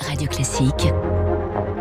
Radio Classique.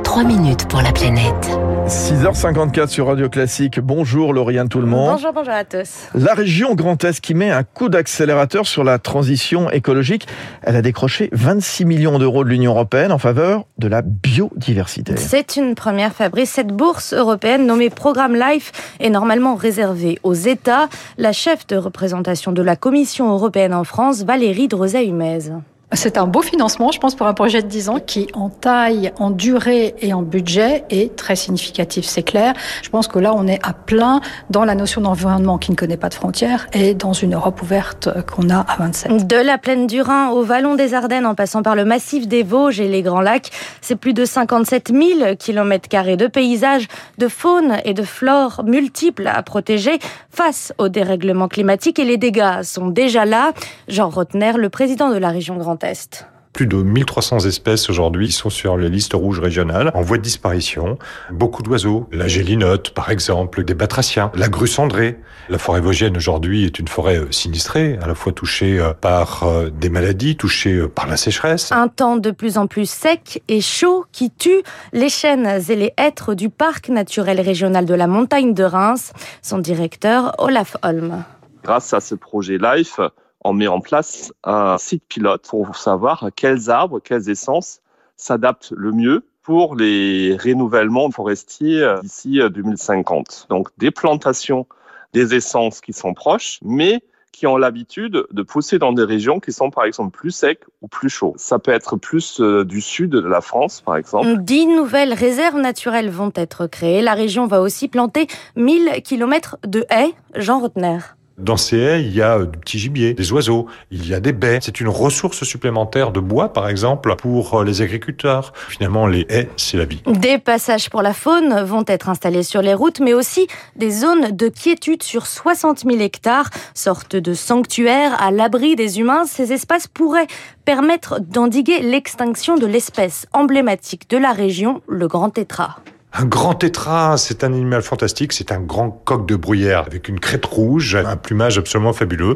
3 minutes pour la planète. 6h54 sur Radio Classique. Bonjour Lauriane tout le monde. Bonjour, bonjour à tous. La région Grand Est qui met un coup d'accélérateur sur la transition écologique. Elle a décroché 26 millions d'euros de l'Union européenne en faveur de la biodiversité. C'est une première Fabrice. Cette bourse européenne nommée Programme Life est normalement réservée aux États. La chef de représentation de la Commission européenne en France, Valérie Drozet-Humez. C'est un beau financement, je pense, pour un projet de 10 ans qui, en taille, en durée et en budget, est très significatif, c'est clair. Je pense que là, on est à plein dans la notion d'environnement qui ne connaît pas de frontières et dans une Europe ouverte qu'on a à 27. De la plaine du Rhin au vallon des Ardennes, en passant par le massif des Vosges et les Grands Lacs, c'est plus de 57 000 kilomètres carrés de paysages, de faune et de flore multiples à protéger face au dérèglement climatique et les dégâts sont déjà là. Jean Rotner, le président de la région Grand Est. Plus de 1300 espèces aujourd'hui sont sur les listes rouges régionales, en voie de disparition. Beaucoup d'oiseaux, la gélinote par exemple, des batraciens, la grue cendrée. La forêt vosgienne aujourd'hui est une forêt euh, sinistrée, à la fois touchée euh, par euh, des maladies, touchée par la sécheresse. Un temps de plus en plus sec et chaud qui tue les chênes et les hêtres du parc naturel régional de la montagne de Reims. Son directeur, Olaf Holm. Grâce à ce projet LIFE, on met en place un site pilote pour savoir quels arbres, quelles essences s'adaptent le mieux pour les renouvellements forestiers d'ici 2050. Donc des plantations, des essences qui sont proches, mais qui ont l'habitude de pousser dans des régions qui sont par exemple plus secs ou plus chauds. Ça peut être plus du sud de la France par exemple. Dix nouvelles réserves naturelles vont être créées. La région va aussi planter 1000 km de haies. Jean Rotner. Dans ces haies, il y a du petit gibier, des oiseaux, il y a des baies. C'est une ressource supplémentaire de bois, par exemple, pour les agriculteurs. Finalement, les haies, c'est la vie. Des passages pour la faune vont être installés sur les routes, mais aussi des zones de quiétude sur 60 000 hectares, sorte de sanctuaires à l'abri des humains. Ces espaces pourraient permettre d'endiguer l'extinction de l'espèce emblématique de la région, le grand tétras. Un grand tétras, c'est un animal fantastique, c'est un grand coq de bruyère avec une crête rouge, un plumage absolument fabuleux,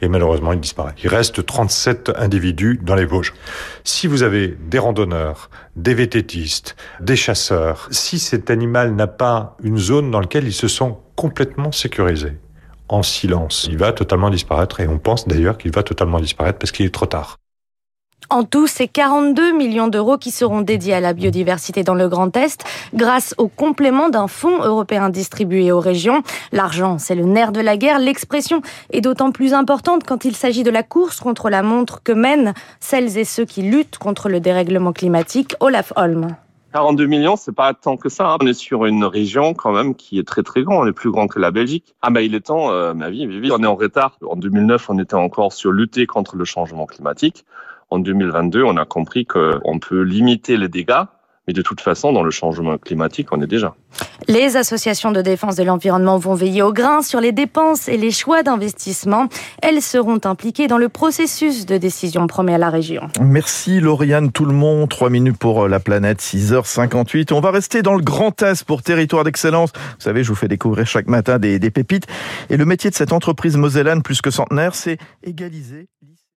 et malheureusement il disparaît. Il reste 37 individus dans les Vosges. Si vous avez des randonneurs, des vététistes, des chasseurs, si cet animal n'a pas une zone dans laquelle ils se sont complètement sécurisés, en silence, il va totalement disparaître, et on pense d'ailleurs qu'il va totalement disparaître parce qu'il est trop tard. En tout, c'est 42 millions d'euros qui seront dédiés à la biodiversité dans le Grand Est grâce au complément d'un fonds européen distribué aux régions. L'argent, c'est le nerf de la guerre. L'expression est d'autant plus importante quand il s'agit de la course contre la montre que mènent celles et ceux qui luttent contre le dérèglement climatique. Olaf Holm. 42 millions, c'est pas tant que ça. Hein. On est sur une région quand même qui est très très grande. On est plus grand que la Belgique. Ah bah il est temps, euh, ma vie, on est en retard. En 2009, on était encore sur lutter contre le changement climatique. En 2022, on a compris qu'on peut limiter les dégâts, mais de toute façon, dans le changement climatique, on est déjà. Les associations de défense de l'environnement vont veiller au grain sur les dépenses et les choix d'investissement. Elles seront impliquées dans le processus de décision promis à la région. Merci Lauriane tout le monde. Trois minutes pour la planète, 6h58. On va rester dans le Grand Est pour territoire d'excellence. Vous savez, je vous fais découvrir chaque matin des, des pépites. Et le métier de cette entreprise mosellane plus que centenaire, c'est égaliser